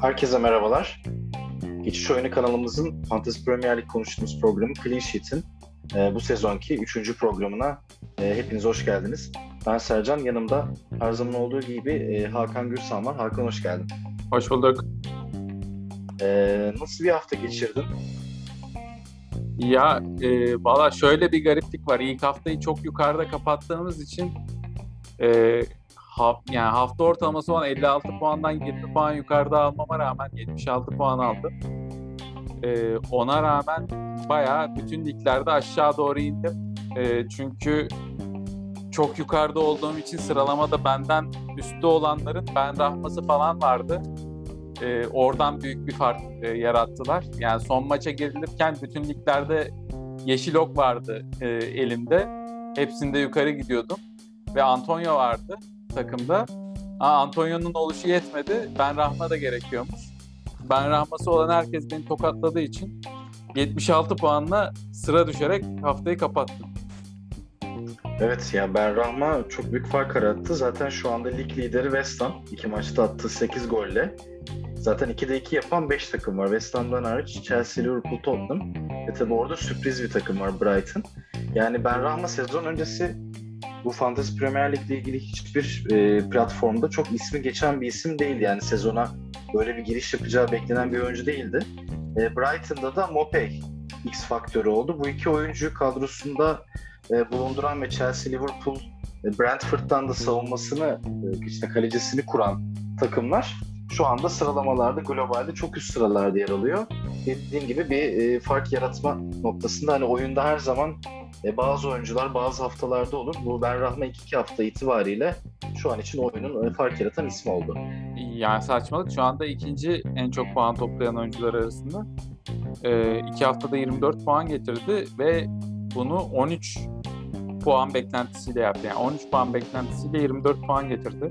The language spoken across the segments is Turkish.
Herkese merhabalar. Geçiş Oyunu kanalımızın Fantasy Premier League konuştuğumuz programı Clean Sheet'in e, bu sezonki 3. programına e, hepiniz hoş geldiniz. Ben Sercan, yanımda her zaman olduğu gibi e, Hakan Gürsan var. Hakan hoş geldin. Hoş bulduk. E, nasıl bir hafta geçirdin? Ya e, valla şöyle bir gariplik var. İlk haftayı çok yukarıda kapattığımız için e, haf, yani hafta ortalaması olan 56 puandan 20 puan yukarıda almama rağmen 76 puan aldım. E, ona rağmen bayağı bütün liglerde aşağı doğru indim. E, çünkü çok yukarıda olduğum için sıralamada benden üstte olanların ben rahması falan vardı. E, oradan büyük bir fark e, yarattılar. Yani son maça girilirken bütün liglerde yeşil ok vardı e, elimde. Hepsinde yukarı gidiyordum. Ve Antonio vardı takımda. Aa, Antonio'nun oluşu yetmedi. Ben Rahma da gerekiyormuş. Ben Rahması olan herkes beni tokatladığı için 76 puanla sıra düşerek haftayı kapattım. Evet ya Ben Rahma çok büyük fark yarattı. Zaten şu anda lig lideri West Ham. İki maçta attığı 8 golle. Zaten 2'de 2 yapan 5 takım var. West Ham'dan hariç Chelsea, Liverpool, Tottenham. Ve tabi orada sürpriz bir takım var Brighton. Yani Ben Rahma sezon öncesi bu Fantasy Premier ile ilgili hiçbir e, platformda çok ismi geçen bir isim değil. Yani sezona böyle bir giriş yapacağı beklenen bir oyuncu değildi. E, Brighton'da da Mopey X faktörü oldu. Bu iki oyuncu kadrosunda e, bulunduran ve Chelsea, Liverpool, e, Brentford'dan da savunmasını, e, işte kalecisini kuran takımlar şu anda sıralamalarda globalde çok üst sıralarda yer alıyor. Dediğim gibi bir e, fark yaratma noktasında hani oyunda her zaman e, bazı oyuncular bazı haftalarda olur. Bu Ben Rahma 2 hafta itibariyle şu an için oyunun fark yaratan ismi oldu. Yani saçmalık. Şu anda ikinci en çok puan toplayan oyuncular arasında. E, iki haftada 24 puan getirdi ve bunu 13 puan beklentisiyle yaptı. Yani 13 puan beklentisiyle 24 puan getirdi.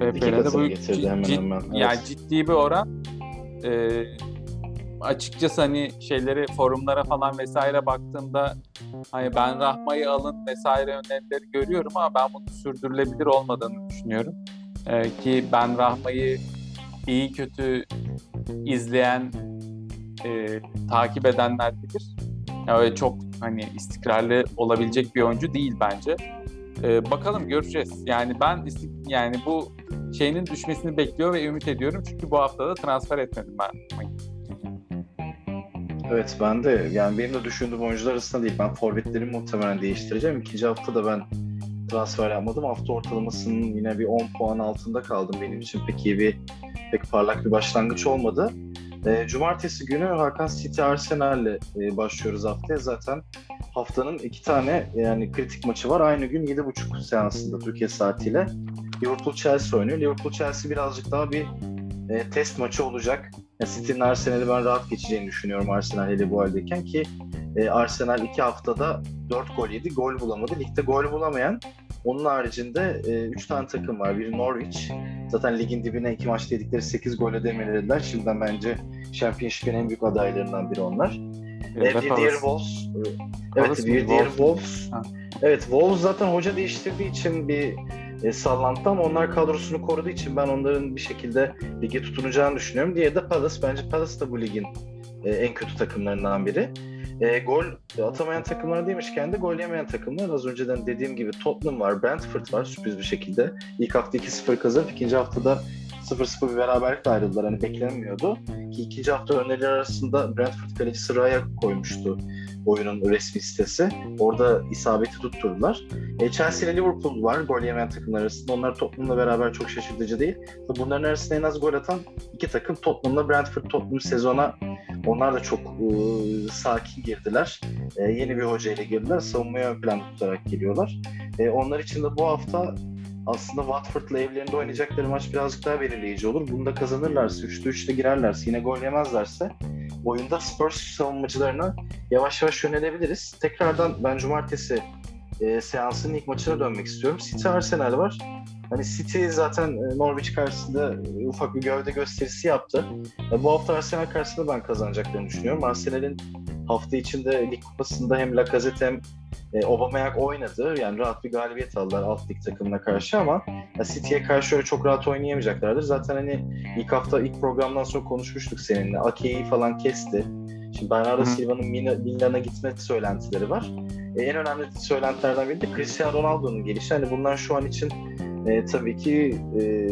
Ve İki bu getirdi hemen hemen. Evet. Yani ciddi bir oran. E, açıkçası hani şeyleri forumlara falan vesaire baktığımda hani ben Rahma'yı alın vesaire önerileri görüyorum ama ben bunun sürdürülebilir olmadığını düşünüyorum. Ee, ki ben Rahma'yı iyi kötü izleyen, e, takip edenler bilir. Yani öyle çok hani istikrarlı olabilecek bir oyuncu değil bence. Ee, bakalım göreceğiz. Yani ben istik yani bu şeyinin düşmesini bekliyor ve ümit ediyorum. Çünkü bu hafta da transfer etmedim ben Evet ben de yani benim de düşündüğüm oyuncular arasında değil. Ben forvetlerimi muhtemelen değiştireceğim. İkinci hafta da ben transfer yapmadım. Hafta ortalamasının yine bir 10 puan altında kaldım. Benim için pek iyi bir, pek parlak bir başlangıç olmadı. E, Cumartesi günü Hakan City Arsenal'le e, başlıyoruz haftaya. Zaten haftanın iki tane yani kritik maçı var. Aynı gün 7.30 seansında Türkiye saatiyle. Liverpool Chelsea oynuyor. Liverpool Chelsea birazcık daha bir e, test maçı olacak. Yani City'nin Arsenal'i ben rahat geçeceğini düşünüyorum Arsenal hele bu haldeyken ki e, Arsenal iki haftada 4 gol yedi, gol bulamadı. Ligde gol bulamayan onun haricinde 3 e, tane takım var. Biri Norwich. Zaten ligin dibine iki maç dedikleri 8 gol ödemelediler. Şimdiden bence Championship'in en büyük adaylarından biri onlar. Evet, bir diğer Wolves. Evet, bir diğer Wolves. Evet, Wolves zaten hoca değiştirdiği için bir e, sallantı ama onlar kadrosunu koruduğu için ben onların bir şekilde lige tutunacağını düşünüyorum. Diğeri de Palace. Bence Palace da bu ligin e, en kötü takımlarından biri. E, gol atamayan takımlar demişken de gol yemeyen takımlar az önceden dediğim gibi Tottenham var, Brentford var sürpriz bir şekilde. İlk hafta 2-0 kazanıp ikinci haftada 0-0 bir beraberlikle ayrıldılar. Hani beklenmiyordu. Ki ikinci hafta öneriler arasında Brentford kalecisi Raya koymuştu oyunun resmi sitesi. Orada isabeti tutturdular. E, Chelsea ile Liverpool var gol yemeyen takımlar arasında. Onlar Tottenham'la beraber çok şaşırtıcı değil. Bunların arasında en az gol atan iki takım Tottenham'la Brentford. Tottenham sezona onlar da çok e, sakin girdiler. E, yeni bir hoca ile girdiler. Savunmaya ön plan tutarak geliyorlar. E, onlar için de bu hafta aslında Watford'la evlerinde oynayacakları maç birazcık daha belirleyici olur. Bunu da kazanırlarsa, 3'te 3'te girerlerse, yine gol yemezlerse oyunda Spurs savunmacılarına yavaş yavaş yönelebiliriz. Tekrardan ben cumartesi e, seansının ilk maçına dönmek istiyorum. City Arsenal var. Hani City zaten e, Norwich karşısında e, ufak bir gövde gösterisi yaptı. E, bu hafta Arsenal karşısında ben kazanacaklarını düşünüyorum. Arsenal'in hafta içinde lig kupasında hem Lacazette hem e, Aubameyang oynadı. Yani rahat bir galibiyet aldılar alt lig takımına karşı ama City'ye karşı öyle çok rahat oynayamayacaklardır. Zaten hani ilk hafta ilk programdan sonra konuşmuştuk seninle. Ake'yi falan kesti. Şimdi Bernardo Silva'nın Milan'a gitme söylentileri var. E, en önemli söylentilerden biri de Cristiano Ronaldo'nun gelişi. Hani bunlar şu an için e, tabii ki e,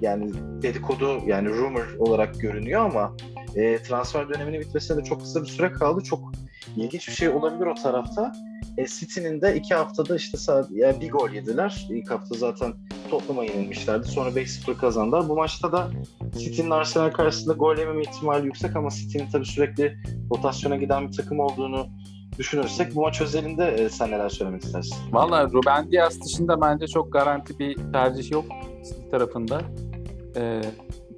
yani dedikodu yani rumor olarak görünüyor ama e, transfer döneminin bitmesine de çok kısa bir süre kaldı. Çok ilginç bir şey olabilir o tarafta. E, City'nin de iki haftada işte sadece yani bir gol yediler. İlk hafta zaten Tottenham'a yenilmişlerdi. Sonra 5-0 kazandılar. Bu maçta da City'nin Arsenal karşısında gol yememe ihtimali yüksek ama City'nin tabii sürekli rotasyona giden bir takım olduğunu düşünürsek bu maç özelinde e, sen neler söylemek istersin? Valla Ruben Diaz dışında bence çok garanti bir tercih yok City tarafında. E,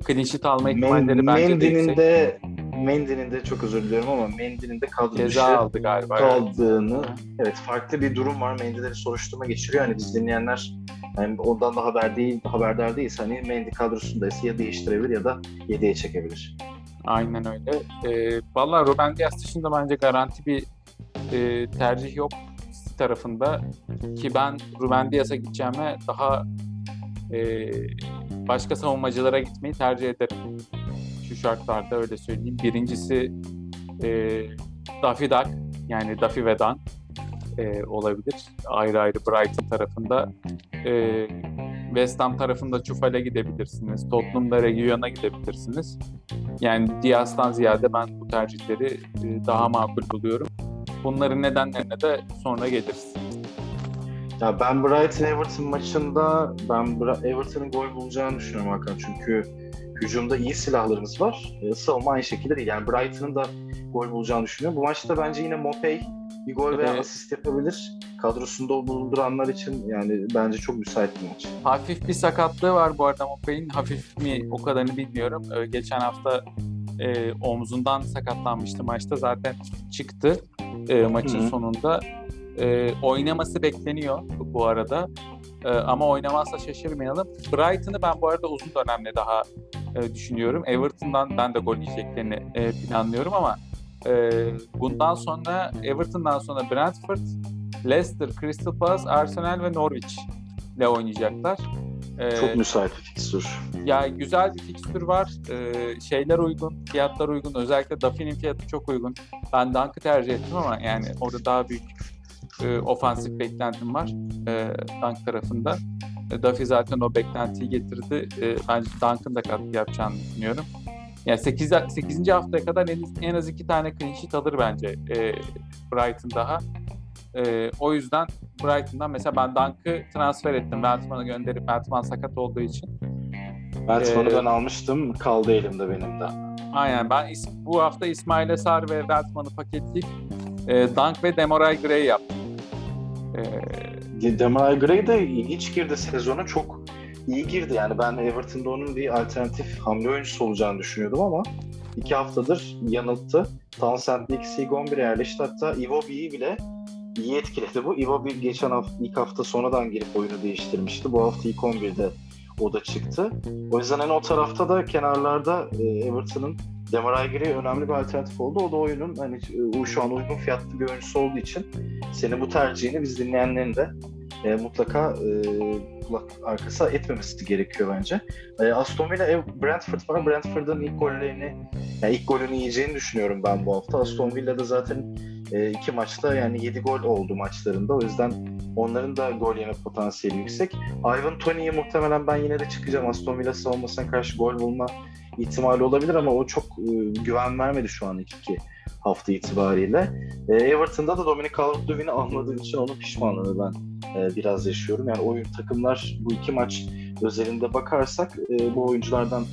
clean sheet alma ihtimalleri bence Mendy'nin de Mendy'nin de çok özür diliyorum ama Mendy'nin de kadro dışı aldı galiba. kaldığını evet. evet farklı bir durum var. Mendy'leri soruşturma geçiriyor. Hani biz dinleyenler yani ondan da haber değil, haberdar değilse hani Mendy kadrosundaysa ya değiştirebilir ya da yedeğe çekebilir. Aynen öyle. E, Valla Ruben Diaz dışında bence garanti bir e, tercih yok tarafında ki ben Ruben Diaz'a gideceğime daha e, başka savunmacılara gitmeyi tercih ederim. Şu şartlarda öyle söyleyeyim. Birincisi e, Daffy Duck yani Daffy ve Dan e, olabilir. Ayrı ayrı Brighton tarafında. E, West Ham tarafında Çufal'e gidebilirsiniz. Tottenham'da Region'a gidebilirsiniz. Yani Diaz'dan ziyade ben bu tercihleri e, daha makul buluyorum. Bunların nedenlerine de sonra geliriz. Ya ben Brighton Everton maçında ben Everton'ın gol bulacağını düşünüyorum Hakan. Çünkü hücumda iyi silahlarımız var. E, savunma aynı şekilde değil. Yani Brighton'ın da gol bulacağını düşünüyorum. Bu maçta bence yine Mopey bir gol evet. veya asist yapabilir. Kadrosunda bulunduranlar için yani bence çok müsait bir maç. Hafif bir sakatlığı var bu arada Mopey'in. Hafif mi o kadarını bilmiyorum. Ee, geçen hafta e, omzundan sakatlanmıştı maçta. Zaten çıktı e, maçın Hı-hı. sonunda. E, oynaması bekleniyor bu arada. E, ama oynamazsa şaşırmayalım. Brighton'ı ben bu arada uzun dönemde daha e, düşünüyorum. Everton'dan ben de gol yiyeceklerini e, planlıyorum ama e, bundan sonra Everton'dan sonra Brentford, Leicester, Crystal Palace, Arsenal ve Norwich ile oynayacaklar. Ee, Çok müsait bir fikstür. Ya güzel bir fikstür var. Ee, şeyler uygun, fiyatlar uygun. Özellikle Duffy'nin fiyatı çok uygun. Ben Dunk'ı tercih ettim ama yani orada daha büyük e, ofansif beklentim var e, Dunk tarafında. E, Duffy zaten o beklentiyi getirdi. E, bence Dunk'ın da katkı yapacağını düşünüyorum. Yani 8. 8. haftaya kadar en, en az iki tane clean sheet alır bence e, Brighton daha. E, o yüzden Brighton'dan mesela ben Dunk'ı transfer ettim. Weltman'a gönderip Weltman sakat olduğu için. Weltman'ı ee, ben almıştım. Kaldı elimde benim de. Aynen. Ben bu hafta İsmail Esar ve Weltman'ı paketleyip e, Dunk ve Demarai Gray yaptım. E, Demarai Gray de ilginç girdi sezona. Çok iyi girdi. Yani ben Everton'da onun bir alternatif hamle oyuncusu olacağını düşünüyordum ama iki haftadır yanılttı. Townsend'le ikisi ilk 11'e yerleşti. Hatta Iwobi'yi bile iyi etkiledi bu. Iwobi geçen hafta, ilk hafta sonradan girip oyunu değiştirmişti. Bu hafta ilk 11'de o da çıktı. O yüzden hani o tarafta da kenarlarda e, Everton'ın Demarai Gray önemli bir alternatif oldu. O da oyunun hani e, şu an uygun fiyatlı bir oyuncusu olduğu için senin bu tercihini biz dinleyenlerin de e, mutlaka e, kulak arkası etmemesi gerekiyor bence. E, Aston Villa Brentford var. Brentford'un ilk gollerini yani ilk golünü yiyeceğini düşünüyorum ben bu hafta. Aston Villa'da zaten e, iki maçta yani 7 gol oldu maçlarında. O yüzden onların da gol yeme potansiyeli yüksek. Ivan Tony'ye muhtemelen ben yine de çıkacağım. Aston Villa savunmasına karşı gol bulma ihtimali olabilir ama o çok e, güven vermedi şu an iki hafta itibariyle. E, Everton'da da Dominic Calvert-Lewin'i anladığım için onun pişmanlığını ben e, biraz yaşıyorum. Yani oyun takımlar bu iki maç özelinde bakarsak e, bu oyunculardan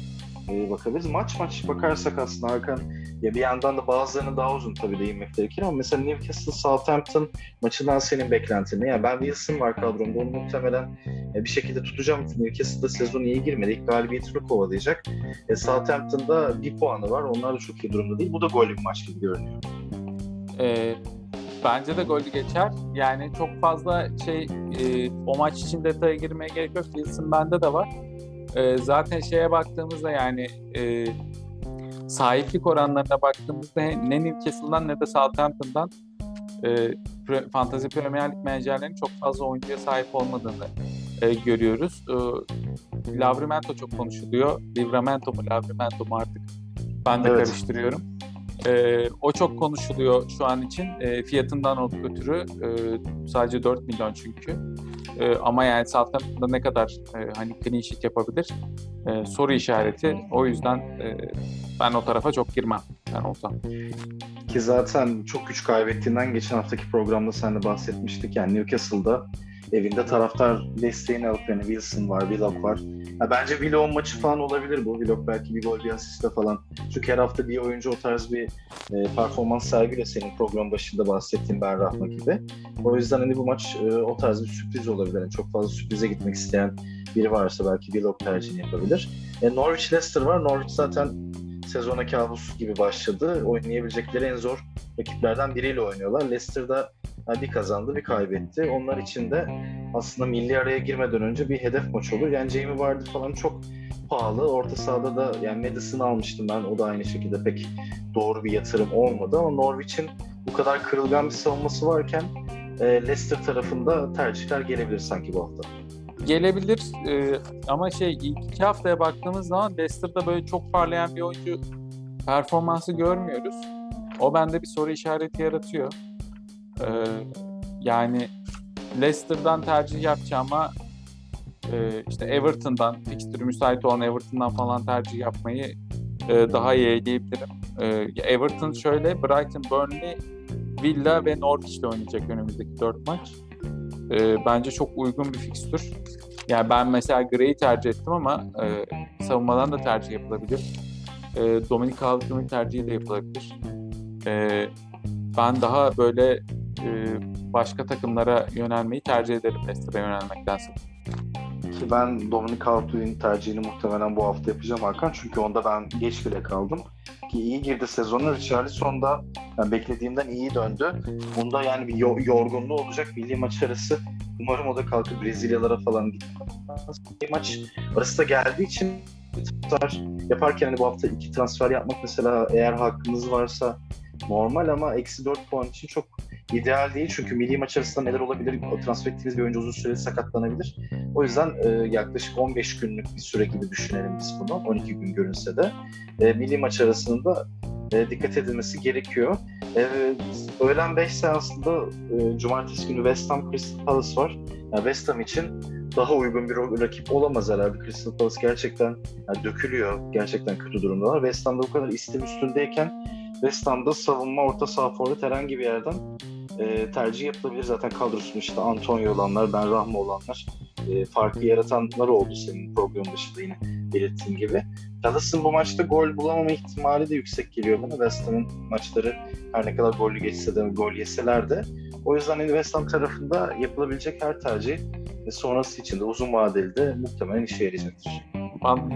e, bakabiliriz. Maç maç bakarsak aslında Hakan ya bir yandan da bazılarını daha uzun tabii değinmek gerekir ama mesela Newcastle Southampton maçından senin beklentin ne? Yani ben Wilson var kadromda onu muhtemelen e, bir şekilde tutacağım. Newcastle'da sezon iyi girmedi. İlk galibiyetini kovalayacak. E, Southampton'da bir puanı var. Onlar da çok iyi durumda değil. Bu da gollü bir maç gibi görünüyor. Ee, bence de golü geçer. Yani çok fazla şey e, o maç için detaya girmeye gerek yok. Wilson bende de var. E, zaten şeye baktığımızda yani e, sahiplik oranlarına baktığımızda ne Newcastle'dan ne de Southampton'dan e, Fantasy Premier Lig menajerlerinin çok fazla oyuncuya sahip olmadığını e, görüyoruz. E, Lavrimento çok konuşuluyor. Livramento mu Lavrimento mu artık ben de evet. karıştırıyorum. E, o çok konuşuluyor şu an için. E, fiyatından ötürü e, sadece 4 milyon çünkü. E, ama yani Southampton'da ne kadar e, hani clean sheet yapabilir e, soru işareti. O yüzden e, ben o tarafa çok girmem ben olsam. Ki zaten çok güç kaybettiğinden geçen haftaki programda sen de bahsetmiştik. Yani Newcastle'da evinde taraftar desteğini alıp yani Wilson var, Willock var. Ya bence Willock'un maçı falan olabilir bu. Willock belki bir gol bir asiste falan. Çünkü her hafta bir oyuncu o tarz bir e, performans sergiliyor senin program başında bahsettiğin Ben Rahma gibi. O yüzden hani bu maç e, o tarz bir sürpriz olabilir. Yani çok fazla sürprize gitmek isteyen biri varsa belki Willock tercihini yapabilir. E, Norwich Leicester var. Norwich zaten sezona kabus gibi başladı. Oynayabilecekleri en zor rakiplerden biriyle oynuyorlar. Leicester'da bir kazandı bir kaybetti. Onlar için de aslında milli araya girmeden önce bir hedef maç olur. Yani Jamie Vardy falan çok pahalı. Orta sahada da yani Madison almıştım ben. O da aynı şekilde pek doğru bir yatırım olmadı ama Norwich'in bu kadar kırılgan bir savunması varken e, Leicester tarafında tercihler gelebilir sanki bu hafta. Gelebilir e, ama şey ilk iki haftaya baktığımız zaman Leicester'da böyle çok parlayan bir oyuncu performansı görmüyoruz. O bende bir soru işareti yaratıyor. Ee, yani Leicester'dan tercih yapacağıma e, işte Everton'dan, fikstürü müsait olan Everton'dan falan tercih yapmayı e, daha iyi eğleyebilirim. E, Everton şöyle, Brighton, Burnley, Villa ve Norwich ile oynayacak önümüzdeki dört maç. E, bence çok uygun bir fikstür. Yani ben mesela Gray'i tercih ettim ama e, savunmadan da tercih yapılabilir. E, Dominic Calvert-Lewin tercihi de yapılabilir. E, ben daha böyle e, başka takımlara yönelmeyi tercih ederim Leicester'a yönelmektense. Ki ben Dominic calvert tercihini muhtemelen bu hafta yapacağım Hakan. Çünkü onda ben geç bile kaldım. Ki iyi girdi sezonu. Richarlison da yani beklediğimden iyi döndü. Bunda yani bir yorgunluğu olacak. Milli maç arası umarım o da kalkıp Brezilyalara falan gitmez. Bir maç arası da geldiği için transfer yaparken hani bu hafta iki transfer yapmak mesela eğer hakkınız varsa normal ama eksi 4 puan için çok ideal değil. Çünkü milli maç arasında neler olabilir? O transfer ettiğiniz bir oyuncu uzun süreli sakatlanabilir. O yüzden e, yaklaşık 15 günlük bir süre gibi düşünelim biz bunu. 12 gün görünse de. E, milli maç arasında e, dikkat edilmesi gerekiyor. E, öğlen 5 seansında e, cumartesi günü West Ham Crystal Palace var. Yani West Ham için daha uygun bir rakip olamaz herhalde. Crystal Palace gerçekten yani dökülüyor. Gerçekten kötü durumdalar. West Ham'da bu kadar istim üstündeyken West Ham'da savunma orta saha forvet herhangi bir yerden e, tercih yapılabilir. Zaten kadrosunda işte Antonio olanlar, Ben Rahma olanlar e, farkı yaratanlar oldu senin program dışında yine belirttiğin gibi. Palace'ın bu maçta gol bulamama ihtimali de yüksek geliyor bana. West Ham'ın maçları her ne kadar gollü geçse de gol yeseler de. O yüzden West Ham tarafında yapılabilecek her tercih ve sonrası için de uzun vadeli de muhtemelen işe yarayacaktır.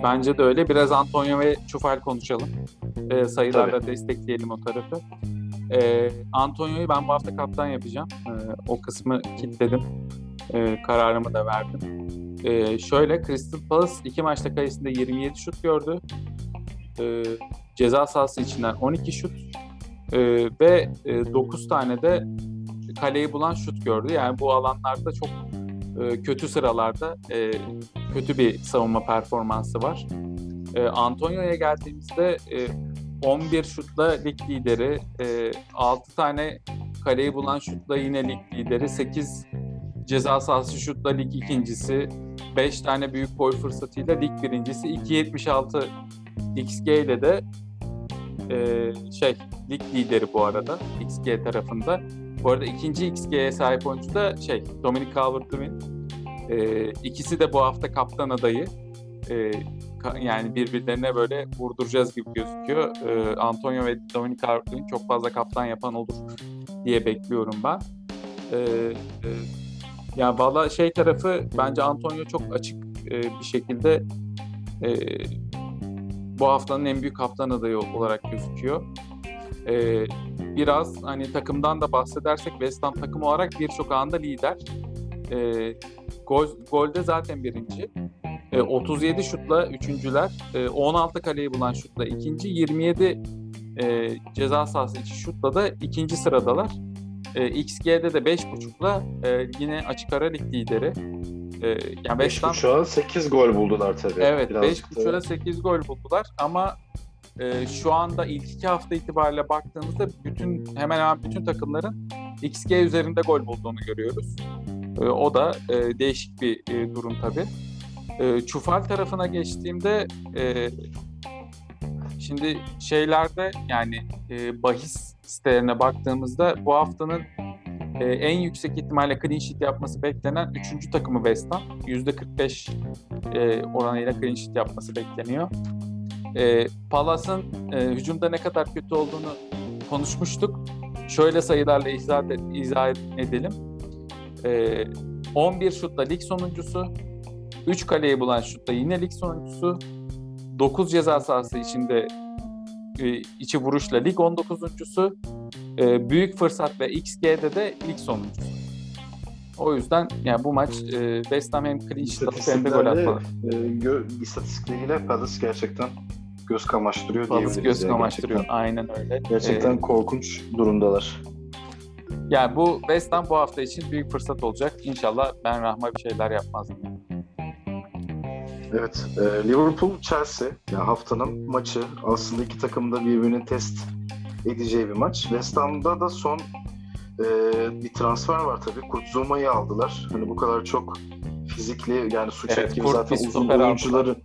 Bence de öyle. Biraz Antonio ve Çufal konuşalım. E, sayılarla Tabii. destekleyelim o tarafı. E, Antonio'yu ben bu hafta kaptan yapacağım. E, o kısmı kilitledim. E, kararımı da verdim. E, şöyle Crystal Palace iki maçta kayısında 27 şut gördü. E, ceza sahası içinden 12 şut e, ve e, 9 tane de kaleyi bulan şut gördü. Yani bu alanlarda çok e, kötü sıralarda e, kötü bir savunma performansı var. E, Antonio'ya geldiğimizde e, 11 şutla lig lideri, e, 6 tane kaleyi bulan şutla yine lig lideri, 8 ceza sahası şutla lig ikincisi, 5 tane büyük gol fırsatıyla lig birincisi, 2.76 XG ile de e, şey lig lideri bu arada XG tarafında. Bu arada ikinci XG'ye sahip oyuncu da şey Dominic Calvert-Lewin. E, ikisi de bu hafta kaptan adayı. E, yani birbirlerine böyle vurduracağız gibi gözüküyor. E, Antonio ve Dominic calvert çok fazla kaptan yapan olur diye bekliyorum ben. E, e, yani valla şey tarafı bence Antonio çok açık e, bir şekilde e, bu haftanın en büyük kaptan adayı olarak gözüküyor. E, biraz hani takımdan da bahsedersek West Ham takım olarak birçok anda lider. E, gol, golde zaten birinci. E, 37 şutla üçüncüler, e, 16 kaleyi bulan şutla ikinci, 27 e, ceza sahası içi şutla da ikinci sıradalar. E, XG'de de 5.5'la e, yine açık ara lig lideri. E, yani West Ham 5.5'a 8 gol buldular tabii. Evet 5.5'a 8 gol buldular ama e, şu anda ilk iki hafta itibariyle baktığımızda bütün hemen hemen bütün takımların XG üzerinde gol bulduğunu görüyoruz. E, o da e, değişik bir e, durum tabii. E, Çufal tarafına geçtiğimde e, şimdi şeylerde yani e, bahis sitelerine baktığımızda bu haftanın e, en yüksek ihtimalle clean sheet yapması beklenen 3. takımı West Ham. %45 e, oranıyla clean sheet yapması bekleniyor. E, Palas'ın e, hücumda ne kadar kötü olduğunu konuşmuştuk. Şöyle sayılarla izah, izah edelim. E, 11 şutla lig sonuncusu, 3 kaleyi bulan şutta yine lig sonuncusu, 9 ceza sahası içinde e, içi vuruşla lig 19.sü, e, büyük fırsat ve XG'de de lig sonuncusu. O yüzden yani bu maç e, West Ham hem clean sheet hem de gol atmalı. E, gö- istatistikleriyle Palace gerçekten göz kamaştırıyor Palace diyebiliriz. göz yani kamaştırıyor. Gerçekten. Aynen öyle. Gerçekten ee, korkunç durumdalar. Yani bu West Ham bu hafta için büyük fırsat olacak. İnşallah Ben Rahma bir şeyler yapmaz. Evet, e, Liverpool Chelsea yani haftanın maçı aslında iki takım da birbirinin test edeceği bir maç. West Ham'da da son e, bir transfer var tabii. Kurt Zuma'yı aldılar. Hani bu kadar çok fizikli yani suç evet, gibi zaten uzun oyuncuları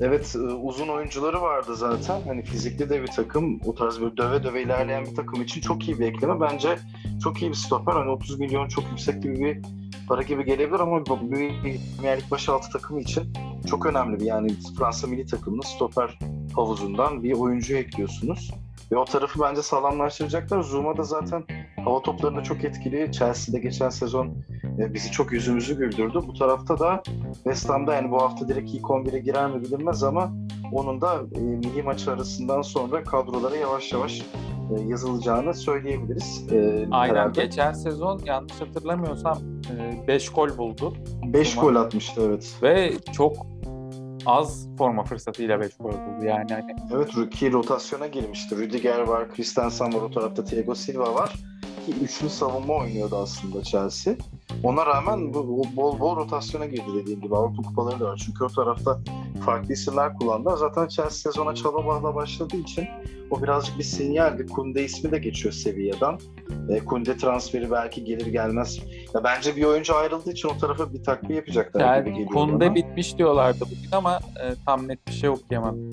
Evet e, uzun oyuncuları vardı zaten. Hani fizikli de bir takım. O tarz bir döve döve ilerleyen bir takım için çok iyi bir ekleme. Bence çok iyi bir stoper. Hani 30 milyon çok yüksek gibi bir para gibi gelebilir ama bu Premier Lig başaltı takımı için çok önemli bir yani Fransa milli takımının stoper havuzundan bir oyuncu ekliyorsunuz. Ve o tarafı bence sağlamlaştıracaklar. Zuma da zaten hava toplarında çok etkili. Chelsea'de geçen sezon e, bizi çok yüzümüzü güldürdü. Bu tarafta da West Ham'da yani bu hafta direkt ilk 11'e girer mi bilinmez ama onun da e, milli maç arasından sonra kadrolara yavaş yavaş e, yazılacağını söyleyebiliriz. E, Aynen. Herhalde. Geçen sezon yanlış hatırlamıyorsam 5 e, gol buldu. 5 gol atmıştı evet. Ve çok az forma fırsatıyla 5 gol buldu yani. Hani... Evet ki rotasyona girmişti. Rüdiger var, Christensen var o tarafta Thiago Silva var. Ki üçlü savunma oynuyordu aslında Chelsea. Ona rağmen bu, bol bol rotasyona girdi dediğim gibi. Avrupa kupaları da var. Çünkü o tarafta farklı isimler kullandı. Zaten Chelsea sezona Çalabağ'la başladığı için o birazcık bir sinyaldi. Kunde ismi de geçiyor seviyeden. E, Kunde transferi belki gelir gelmez. Ya bence bir oyuncu ayrıldığı için o tarafa bir takviye yapacaklar yani gibi geliyor Kunde bana. bitmiş diyorlardı bugün ama e, tam net bir şey okuyamadım.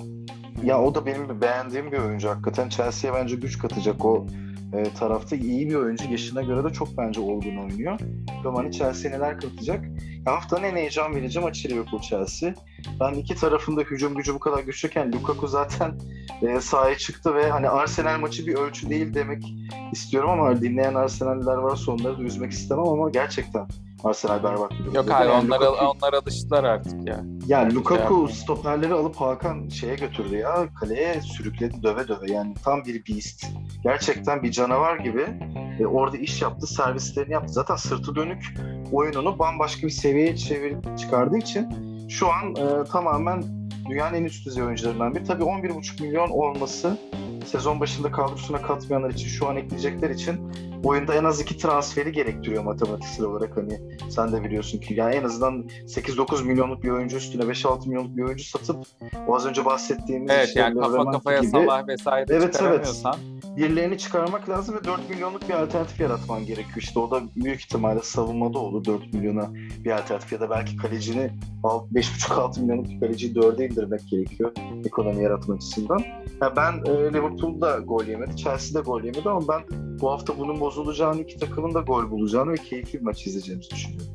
Ya o da benim beğendiğim bir oyuncu hakikaten. Chelsea'ye bence güç katacak o e, tarafta iyi bir oyuncu. Yaşına göre de çok bence olgun oynuyor. Bakalım Chelsea neler katacak. Haftanın en heyecan verici maçı Liverpool Chelsea. Ben iki tarafında hücum gücü bu kadar güçlüyken Lukaku zaten e, sahaya çıktı ve hani Arsenal maçı bir ölçü değil demek istiyorum ama dinleyen Arsenal'ler varsa onları da üzmek istemem ama gerçekten Arsenal berbat bir Yok abi yani onlar, Lukaku... onlar alıştılar artık ya. Yani Lukaku şey stoperleri alıp Hakan şeye götürdü ya kaleye sürükledi döve döve yani tam bir beast. Gerçekten bir canavar gibi e, orada iş yaptı servislerini yaptı. Zaten sırtı dönük oyununu bambaşka bir seviyeye çevirip çıkardığı için şu an e, tamamen dünyanın en üst düzey oyuncularından biri. Tabii 11,5 milyon olması sezon başında kadrosuna katmayanlar için şu an ekleyecekler için oyunda en az iki transferi gerektiriyor matematiksel olarak hani sen de biliyorsun ki yani en azından 8-9 milyonluk bir oyuncu üstüne 5-6 milyonluk bir oyuncu satıp o az önce bahsettiğimiz evet, işte yani kafa kafaya gibi, Salah vesaire evet, çıkaramıyorsan evet. birilerini çıkarmak lazım ve 4 milyonluk bir alternatif yaratman gerekiyor. İşte o da büyük ihtimalle savunmada olur 4 milyona bir alternatif ya da belki kalecini 5,5-6 milyonluk bir kaleciyi 4'e indirmek gerekiyor ekonomi yaratma açısından. Yani ben e, Liverpool'da gol yemedi, Chelsea'de gol yemedi ama ben bu hafta bunun bozulacağını, iki takımın da gol bulacağını ve keyifli bir maç izleyeceğimizi düşünüyorum.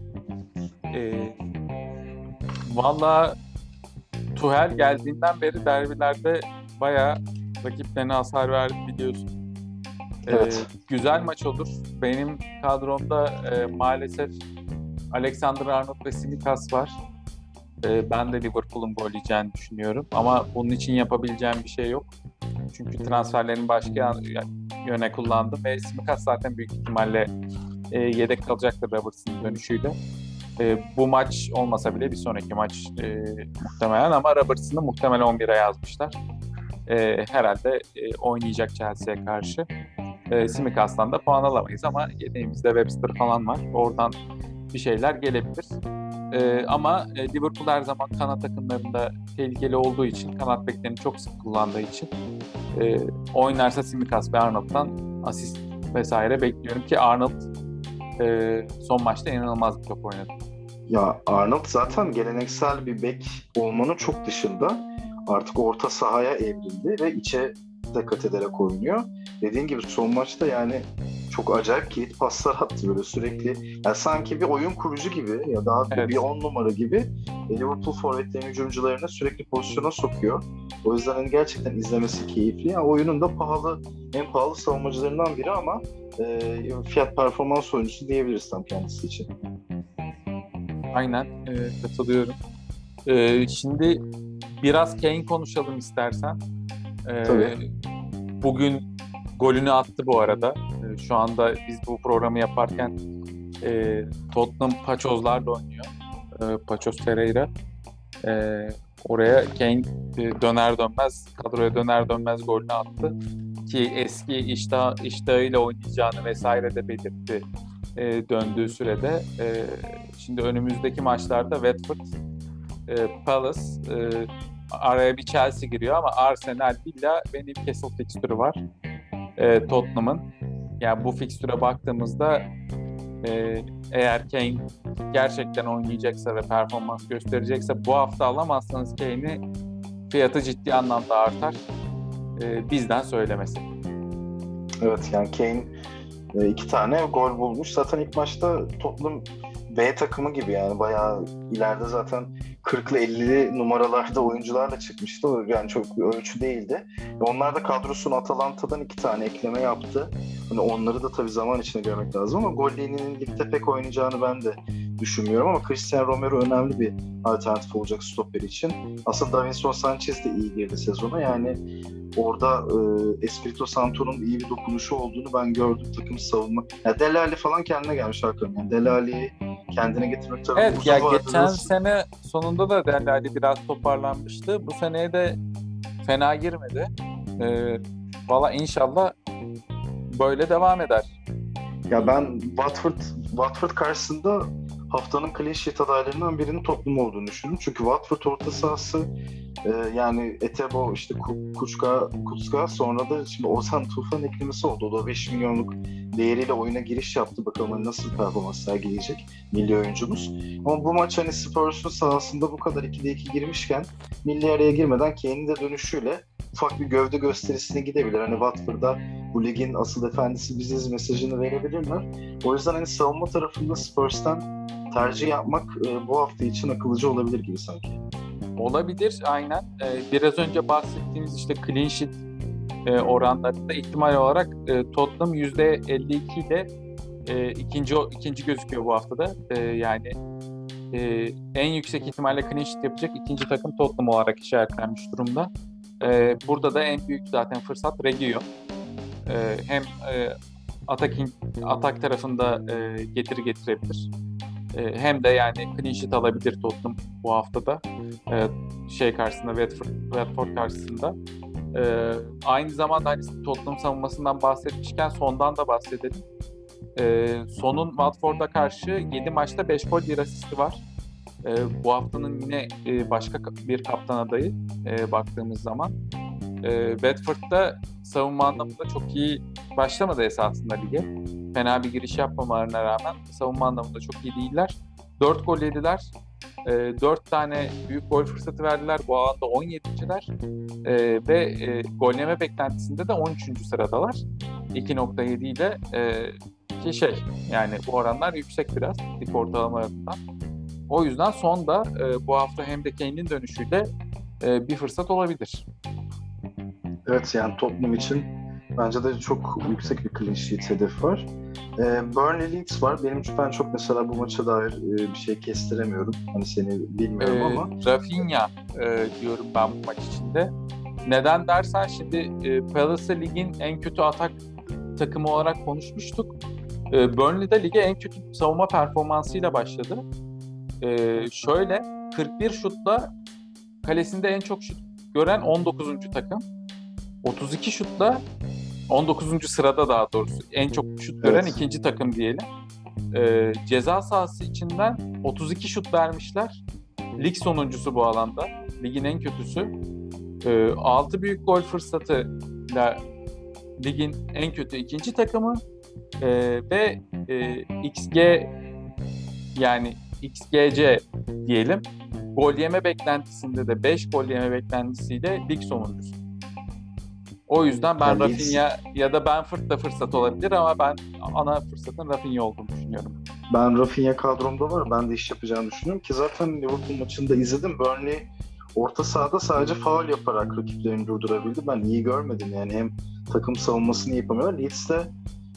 Ee, Valla Tuhel geldiğinden beri derbilerde bayağı rakiplerine hasar verdi biliyorsun. Ee, evet. Güzel maç olur. Benim kadromda e, maalesef Alexander Arnold ve Simikas var. E, ben de Liverpool'un gol yiyeceğini düşünüyorum. Ama bunun için yapabileceğim bir şey yok. Çünkü transferlerin başka yöne kullandım ve Simikas zaten büyük ihtimalle e, yedek kalacaktır Robertson'ın dönüşüyle. E, bu maç olmasa bile bir sonraki maç e, muhtemelen ama Robertson'ı muhtemelen 11'e yazmışlar. E, herhalde e, oynayacak Chelsea'ye karşı. e, Simikas'tan da puan alamayız ama yedeğimizde Webster falan var. Oradan bir şeyler gelebilir. E, ama e, Liverpool her zaman kanat takımlarında tehlikeli olduğu için, kanat beklerini çok sık kullandığı için e, oynarsa Simikas ve Arnold'dan asist vesaire bekliyorum ki Arnold e, son maçta inanılmaz bir top oynadı. Ya Arnold zaten geleneksel bir bek olmanın çok dışında artık orta sahaya evrildi ve içe dikkat ederek oynuyor. Dediğin gibi son maçta yani çok acayip kilit paslar attı böyle sürekli. Yani sanki bir oyun kurucu gibi ya da evet. bir on numara gibi Liverpool forvetlerin hücumcularını sürekli pozisyona sokuyor. O yüzden hani gerçekten izlemesi keyifli. Yani oyunun da pahalı, en pahalı savunmacılarından biri ama e, fiyat performans oyuncusu diyebiliriz tam kendisi için. Aynen e, katılıyorum. E, şimdi biraz Kane konuşalım istersen. Tabii. Bugün golünü attı bu arada. E, şu anda biz bu programı yaparken e, Tottenham Paçozlarla oynuyor. Paçoz Ferreira. E, oraya Kane döner dönmez, kadroya döner dönmez golünü attı. Ki eski iştah, iştahıyla oynayacağını vesaire de belirtti döndüğü sürede. Şimdi önümüzdeki maçlarda Watford, Palace, araya bir Chelsea giriyor ama Arsenal, Villa ve Newcastle fikstürü var e, Tottenham'ın. Yani bu fikstüre baktığımızda e, eğer Kane gerçekten oynayacaksa ve performans gösterecekse bu hafta alamazsanız Kane'i fiyatı ciddi anlamda artar. E, bizden söylemesi. Evet yani Kane e, iki tane gol bulmuş. Zaten ilk maçta Tottenham B takımı gibi yani bayağı ileride zaten 40'lı 50'li numaralarda oyuncularla çıkmıştı. Yani çok ölçü değildi. Onlar da kadrosunu Atalanta'dan iki tane ekleme yaptı. Hani onları da tabii zaman içinde görmek lazım ama Gollini'nin ligde pek oynayacağını ben de düşünmüyorum ama Cristiano Romero önemli bir alternatif olacak stoper için. Aslında Davinson Sanchez de iyi girdi sezona. Yani orada e, Espirito Santo'nun iyi bir dokunuşu olduğunu ben gördüm takım savunma. Ya Delali falan kendine gelmiş Hakan. Yani Delali'yi kendine getirmek tabii Evet ya geçen nasıl... sene sonunda da Delali biraz toparlanmıştı. Bu seneye de fena girmedi. Ee, Valla inşallah böyle devam eder. Ya ben Watford Watford karşısında haftanın sheet adaylarından birinin toplum olduğunu düşünüyorum. Çünkü Watford orta sahası e, yani Etebo, işte Kuçka, Kuçka sonra da şimdi Ozan Tufan eklemesi oldu. O da 5 milyonluk değeriyle oyuna giriş yaptı. Bakalım hani nasıl performans sergileyecek milli oyuncumuz. Ama bu maç hani Spurs'un sahasında bu kadar 2'de 2 girmişken milli araya girmeden Kane'in de dönüşüyle ufak bir gövde gösterisine gidebilir. Hani Watford'da bu ligin asıl efendisi biziz mesajını verebilirler. O yüzden hani savunma tarafında Spurs'tan tercih yapmak e, bu hafta için akıllıcı olabilir gibi sanki. Olabilir aynen. Ee, biraz önce bahsettiğimiz işte clean sheet e, oranlarında ihtimal olarak e, Tottenham %52 ile e, ikinci ikinci gözüküyor bu haftada. E, yani e, en yüksek ihtimalle clean sheet yapacak ikinci takım Tottenham olarak işaretlenmiş durumda. E, burada da en büyük zaten fırsat Reguilon. E, hem e, attacking, atak tarafında e, getiri getirebilir. E, hem de yani clean sheet alabilir Tottenham bu haftada. E, şey karşısında Watford, Watford karşısında. E, aynı zamanda hani Tottenham savunmasından bahsetmişken sondan da bahsedelim. E, sonun Watford'a karşı 7 maçta 5 gol 1 asisti var. E, bu haftanın yine e, başka bir kaptan adayı e, baktığımız zaman. E, Watford'da savunma anlamında çok iyi başlamadı esasında lige. Fena bir giriş yapmamalarına rağmen savunma anlamında çok iyi değiller. 4 gol yediler. E, 4 tane büyük gol fırsatı verdiler. Bu alanda 17'ciler. E, ve gol yeme beklentisinde de 13. sıradalar. 2.7 ile e, ki şey yani bu oranlar yüksek biraz lig ortalamalarından. O yüzden son da e, bu hafta hem de Kane'in dönüşüyle e, bir fırsat olabilir. Evet yani Tottenham için bence de çok yüksek bir clean sheet hedefi var. Ee, Burnley Leeds var. Benim ben çok mesela bu maça dair e, bir şey kestiremiyorum. Hani seni bilmiyorum ee, ama. Rafinha e, diyorum ben bu maç içinde. Neden dersen şimdi e, Palace ligin en kötü atak takımı olarak konuşmuştuk. E, Burnley'de lige en kötü savunma performansıyla başladı. E, şöyle 41 şutla kalesinde en çok şut gören 19. takım. 32 şutla 19. sırada daha doğrusu en çok şut gören evet. ikinci takım diyelim. E, ceza sahası içinden 32 şut vermişler. Lig sonuncusu bu alanda. Ligin en kötüsü. E, 6 büyük gol fırsatıyla ligin en kötü ikinci takımı e, ve e, XG yani XGC diyelim gol yeme beklentisinde de 5 gol yeme beklentisiyle lig sonuncusu. O yüzden ben Rafinha ya da Benford da fırsat olabilir ama ben ana fırsatın Rafinha olduğunu düşünüyorum. Ben Rafinha kadromda var. Ben de iş yapacağını düşünüyorum ki zaten Liverpool maçında izledim. Burnley orta sahada sadece faul yaparak rakiplerini durdurabildi. Ben iyi görmedim yani hem takım savunmasını yapamıyorlar. Leeds de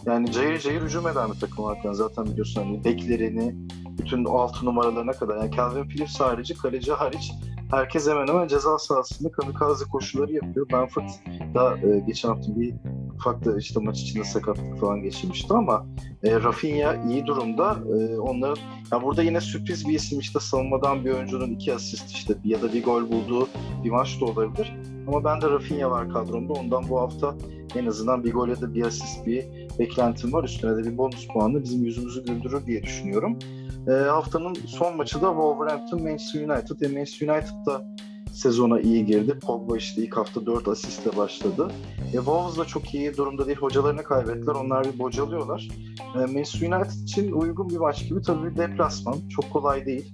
yani cayır cayır hücum eden bir takım varken zaten biliyorsun hani beklerini bütün altı numaralarına kadar yani Calvin Phillips harici kaleci hariç herkes hemen hemen ceza sahasında kamikaze koşuları yapıyor. Benford da e, geçen hafta bir ufak da işte maç içinde sakatlık falan geçirmişti ama e, Rafinha iyi durumda. E, onların ya burada yine sürpriz bir isim işte savunmadan bir oyuncunun iki asist işte ya da bir gol bulduğu bir maç da olabilir. Ama ben de Rafinha var kadromda. Ondan bu hafta en azından bir gol ya da bir asist bir beklentim var. Üstüne de bir bonus puanı bizim yüzümüzü güldürür diye düşünüyorum. E, haftanın son maçı da Wolverhampton Manchester United. E, Manchester United da sezona iyi girdi. Pogba işte ilk hafta 4 asistle başladı. E, Wolves da çok iyi durumda değil. Hocalarını kaybettiler. Onlar bir bocalıyorlar. E, Manchester United için uygun bir maç gibi tabii deplasman. Çok kolay değil.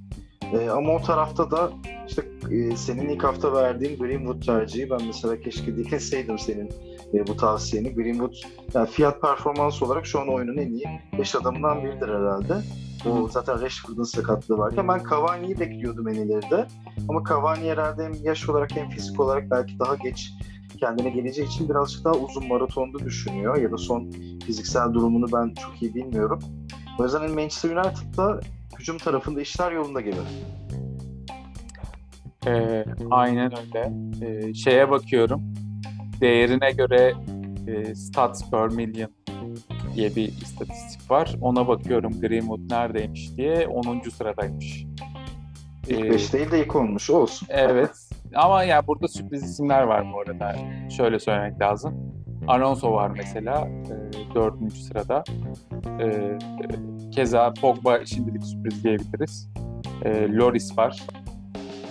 E, ama o tarafta da işte e, senin ilk hafta verdiğin Greenwood tercihi ben mesela keşke dinleseydim senin e, bu tavsiyeni. Greenwood yani fiyat performans olarak şu an oyunun en iyi 5 adamından biridir herhalde. O zaten Rashford'un sakatlığı varken ben Cavani'yi bekliyordum en ileride. Ama Cavani herhalde hem yaş olarak hem fizik olarak belki daha geç kendine geleceği için birazcık daha uzun maratonda düşünüyor ya da son fiziksel durumunu ben çok iyi bilmiyorum. O yüzden hani Manchester United'da hücum tarafında işler yolunda gibi. Ee, aynen öyle. Ee, şeye bakıyorum. Değerine göre e, stats per million diye bir istatistik var. Ona bakıyorum Greenwood neredeymiş diye 10. sıradaymış. İlk 5 ee, değil de ilk olmuş olsun. Evet. Ama ya yani burada sürpriz isimler var bu arada. Şöyle söylemek lazım. Alonso var mesela e, dördüncü sırada. E, keza Pogba şimdilik sürpriz diyebiliriz. E, Loris var.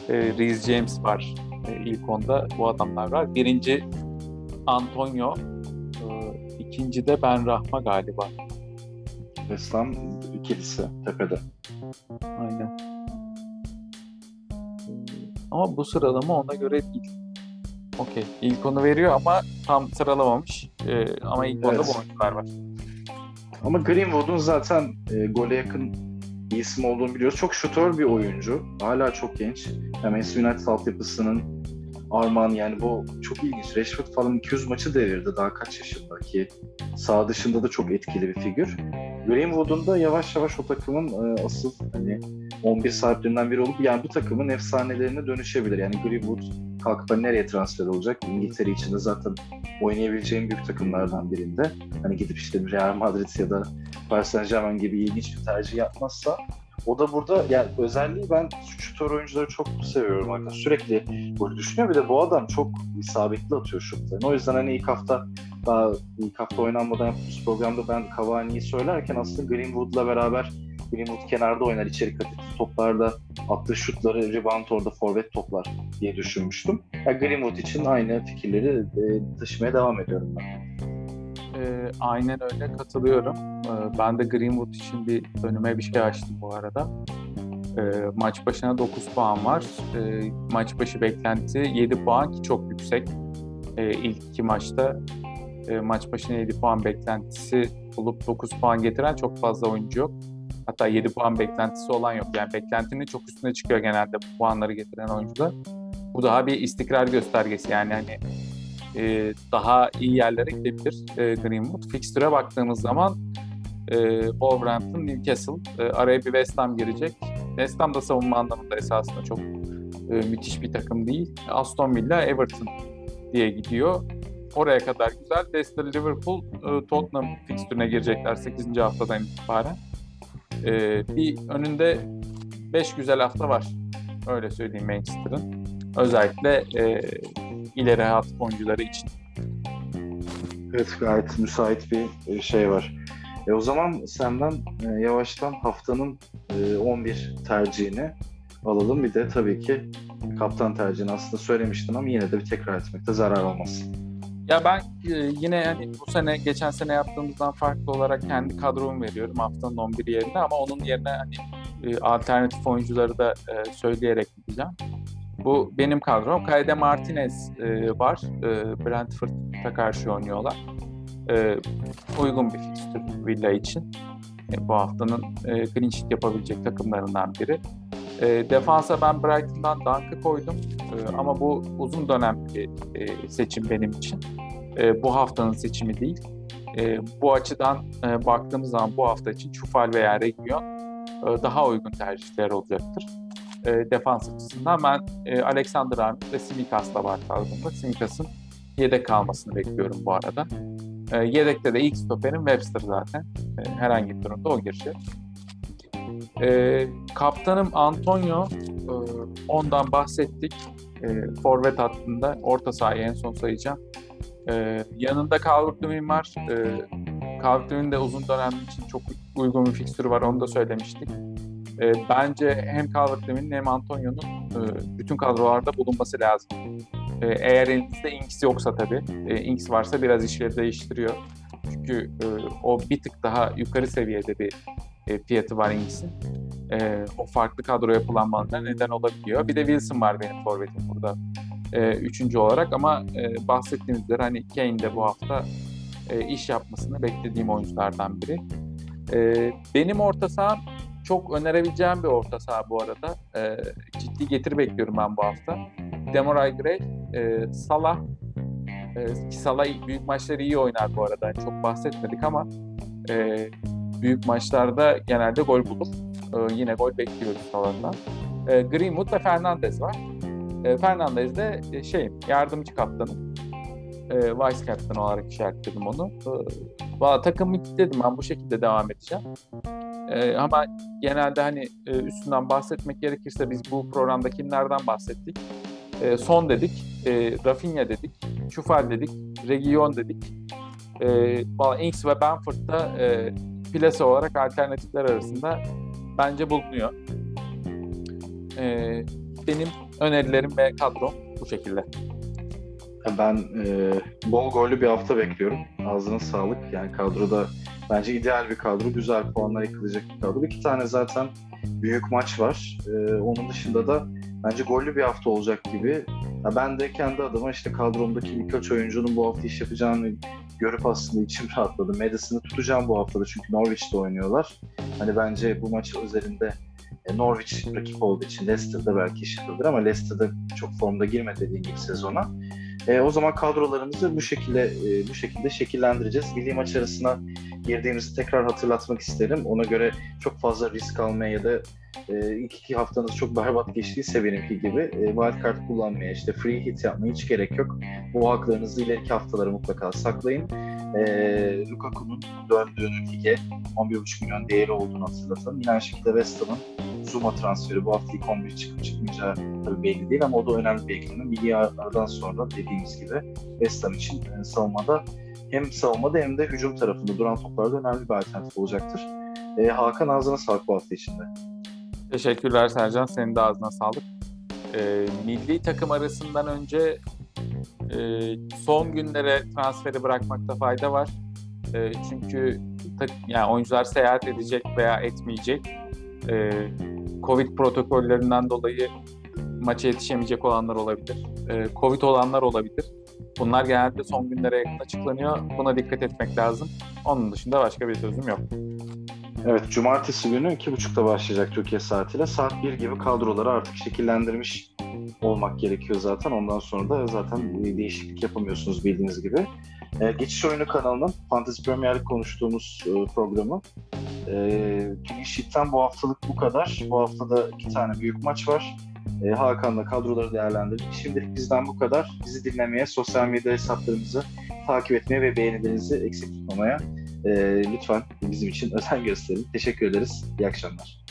E, Reece James var. E, ilk onda bu adamlar var. Birinci Antonio. E, ikinci de Ben Rahma galiba. West Ham ikilisi tepede. Aynen. Ama bu sıralama ona göre değil. Okey. İlk onu veriyor ama tam sıralamamış. Ee, ama ilk evet. onda bu oyuncular var. Ama Greenwood'un zaten e, gole yakın bir isim olduğunu biliyoruz. Çok şutör bir oyuncu. Hala çok genç. Yani Manchester United altyapısının Arman yani bu çok ilginç. Rashford falan 200 maçı devirdi daha kaç yaşında ki sağ dışında da çok etkili bir figür. Greenwood'un da yavaş yavaş o takımın e, asıl hani 11 sahiplerinden biri olup yani bu takımın efsanelerine dönüşebilir. Yani Greenwood kalkıp hani nereye transfer olacak? İngiltere içinde zaten oynayabileceğim büyük takımlardan birinde. Hani gidip işte Real Madrid ya da Paris Saint Germain gibi ilginç bir tercih yapmazsa o da burada yani özelliği ben şutör oyuncuları çok seviyorum arkadaşlar. Sürekli gol düşünüyor. Bir de bu adam çok isabetli atıyor şutlarını. O yüzden hani ilk hafta daha ilk hafta oynanmadan yaptığımız programda ben Cavani'yi söylerken aslında Greenwood'la beraber Greenwood kenarda oynar içeri kat toplarda attığı şutları rebound orada forvet toplar diye düşünmüştüm. Yani Greenwood için aynı fikirleri e, taşımaya devam ediyorum ben. E, aynen öyle katılıyorum. E, ben de Greenwood için bir önüme bir şey açtım bu arada. E, maç başına 9 puan var. E, maç başı beklenti 7 puan ki çok yüksek. E, ilk iki maçta e, maç başına 7 puan beklentisi bulup 9 puan getiren çok fazla oyuncu yok. Hatta 7 puan beklentisi olan yok. Yani beklentinin çok üstüne çıkıyor genelde bu puanları getiren oyuncular. Bu daha bir istikrar göstergesi. Yani hani e, daha iyi yerlere gidebilir e, Greenwood. Fixture'a baktığımız zaman e, Wolverhampton, Newcastle, e, araya bir West Ham girecek. West Ham da savunma anlamında esasında çok e, müthiş bir takım değil. Aston Villa, Everton diye gidiyor. Oraya kadar güzel. Leicester, Liverpool, e, Tottenham fixtürüne girecekler 8. haftadan itibaren. E, bir önünde 5 güzel hafta var. Öyle söyleyeyim Manchester'ın. Özellikle e, ileri hayat oyuncuları için. Evet gayet müsait bir e, şey var. E o zaman senden e, yavaştan haftanın e, 11 tercihini alalım. Bir de tabii ki kaptan tercihini aslında söylemiştin ama yine de bir tekrar etmekte zarar olmaz. Ya ben e, yine hani bu sene geçen sene yaptığımızdan farklı olarak kendi kadromu veriyorum haftanın 11 yerine ama onun yerine hani e, alternatif oyuncuları da e, söyleyerek gideceğim. Bu benim kadrom. Kayde Martinez e, var. E, Brentford'a karşı oynuyorlar. E, uygun bir fikstür Villa için. E, bu haftanın e, clean sheet yapabilecek takımlarından biri. E, defansa ben Brighton'dan Dunk'ı koydum. E, ama bu uzun dönemli bir e, seçim benim için. E, bu haftanın seçimi değil. E, bu açıdan e, baktığımız zaman bu hafta için Çufal veya Region e, daha uygun tercihler olacaktır e, defans açısından ben e, Alexander Arnold ve Simikas'la kadromda. Simikas'ın yedek kalmasını bekliyorum bu arada. E, yedekte de ilk stoperim Webster zaten. E, herhangi bir durumda o girecek. E, kaptanım Antonio, e, ondan bahsettik. E, forvet hattında orta sahayı en son sayacağım. E, yanında Calvert-Lewin var. E, Calvert-Lewin de uzun dönem için çok uygun bir fikstürü var, onu da söylemiştik. E, bence hem Calvert-Lewin'in hem Antonio'nun e, bütün kadrolarda bulunması lazım. E, eğer elinizde Inks yoksa tabii, e, Inks varsa biraz işleri değiştiriyor. Çünkü e, o bir tık daha yukarı seviyede bir e, fiyatı var Inks'in. E, o farklı kadro yapılanmalarına neden olabiliyor. Bir de Wilson var benim forvetim burada. E, üçüncü olarak ama e, bahsettiğimiz üzere hani Kane de bu hafta e, iş yapmasını beklediğim oyunculardan biri. E, benim orta saham çok önerebileceğim bir orta saha bu arada. E, ciddi getir bekliyorum ben bu hafta. Demaray Gray, e, Salah, e, Salah büyük maçları iyi oynar bu arada. Yani çok bahsetmedik ama e, büyük maçlarda genelde gol bulur. E, yine gol bekliyoruz Salah'tan. E, Greenwood ve Fernandez var. E, Fernandez de e, şey yardımcı kaptanım. E, vice captain olarak işaretledim onu. E, valla takımı kilitledim ben bu şekilde devam edeceğim. E, ama genelde hani e, üstünden bahsetmek gerekirse biz bu programda kimlerden bahsettik? E, son dedik, e, Rafinha dedik, Çufal dedik, Region dedik. E, Inks ve Benford'da e, plase olarak alternatifler arasında bence bulunuyor. E, benim önerilerim ve kadrom bu şekilde. Ben e, bol gollü bir hafta bekliyorum. Ağzına sağlık. Yani kadroda bence ideal bir kadro. Güzel puanlar yıkılacak bir kadro. İki tane zaten büyük maç var. E, onun dışında da bence gollü bir hafta olacak gibi. Ya ben de kendi adıma işte kadromdaki birkaç oyuncunun bu hafta iş yapacağını görüp aslında içim rahatladı. Madison'ı tutacağım bu haftada çünkü Norwich'te oynuyorlar. Hani bence bu maç özelinde e, Norwich rakip olduğu için Leicester'da belki iş yapabilir ama Leicester'da çok formda girmedi dediğim gibi sezona. E, o zaman kadrolarımızı bu şekilde e, bu şekilde şekillendireceğiz. Milli maç arasına girdiğimizi tekrar hatırlatmak isterim. Ona göre çok fazla risk almaya ya da e, ilk iki haftanız çok berbat geçtiyse benimki gibi e, wildcard kullanmaya, işte free hit yapmaya hiç gerek yok. Bu haklarınızı ileriki haftalara mutlaka saklayın. E, Lukaku'nun döndüğünü lige 11,5 milyon değeri olduğunu hatırlatalım. Yine aynı şekilde West Ham'ın Zuma transferi bu hafta ilk 11 çıkıp çıkmayacağı tabii belli değil ama o da önemli bir ekleme. Milli aradan sonra dediğimiz gibi West Ham için e, savunmada hem savunmada hem de hücum tarafında duran toplarda önemli bir alternatif olacaktır. E, Hakan ağzına sağlık bu hafta içinde. Teşekkürler Sercan. Senin de ağzına sağlık. E, milli takım arasından önce e, son günlere transferi bırakmakta fayda var. E, çünkü tak, yani oyuncular seyahat edecek veya etmeyecek. E, Covid protokollerinden dolayı maça yetişemeyecek olanlar olabilir. E, Covid olanlar olabilir. Bunlar genelde son günlere yakın açıklanıyor. Buna dikkat etmek lazım. Onun dışında başka bir sözüm yok. Evet, cumartesi günü iki buçukta başlayacak Türkiye saatiyle. Saat bir gibi kadroları artık şekillendirmiş olmak gerekiyor zaten. Ondan sonra da zaten değişiklik yapamıyorsunuz bildiğiniz gibi. Ee, Geçiş Oyunu kanalının Fantasy Premier konuştuğumuz e, programı. Ee, Clean bu haftalık bu kadar. Bu haftada iki tane büyük maç var. Ee, Hakan'la kadroları değerlendirdik. Şimdilik bizden bu kadar. Bizi dinlemeye, sosyal medya hesaplarımızı takip etmeye ve beğenilerinizi eksik tutmamaya e, lütfen bizim için özen gösterin. Teşekkür ederiz. İyi akşamlar.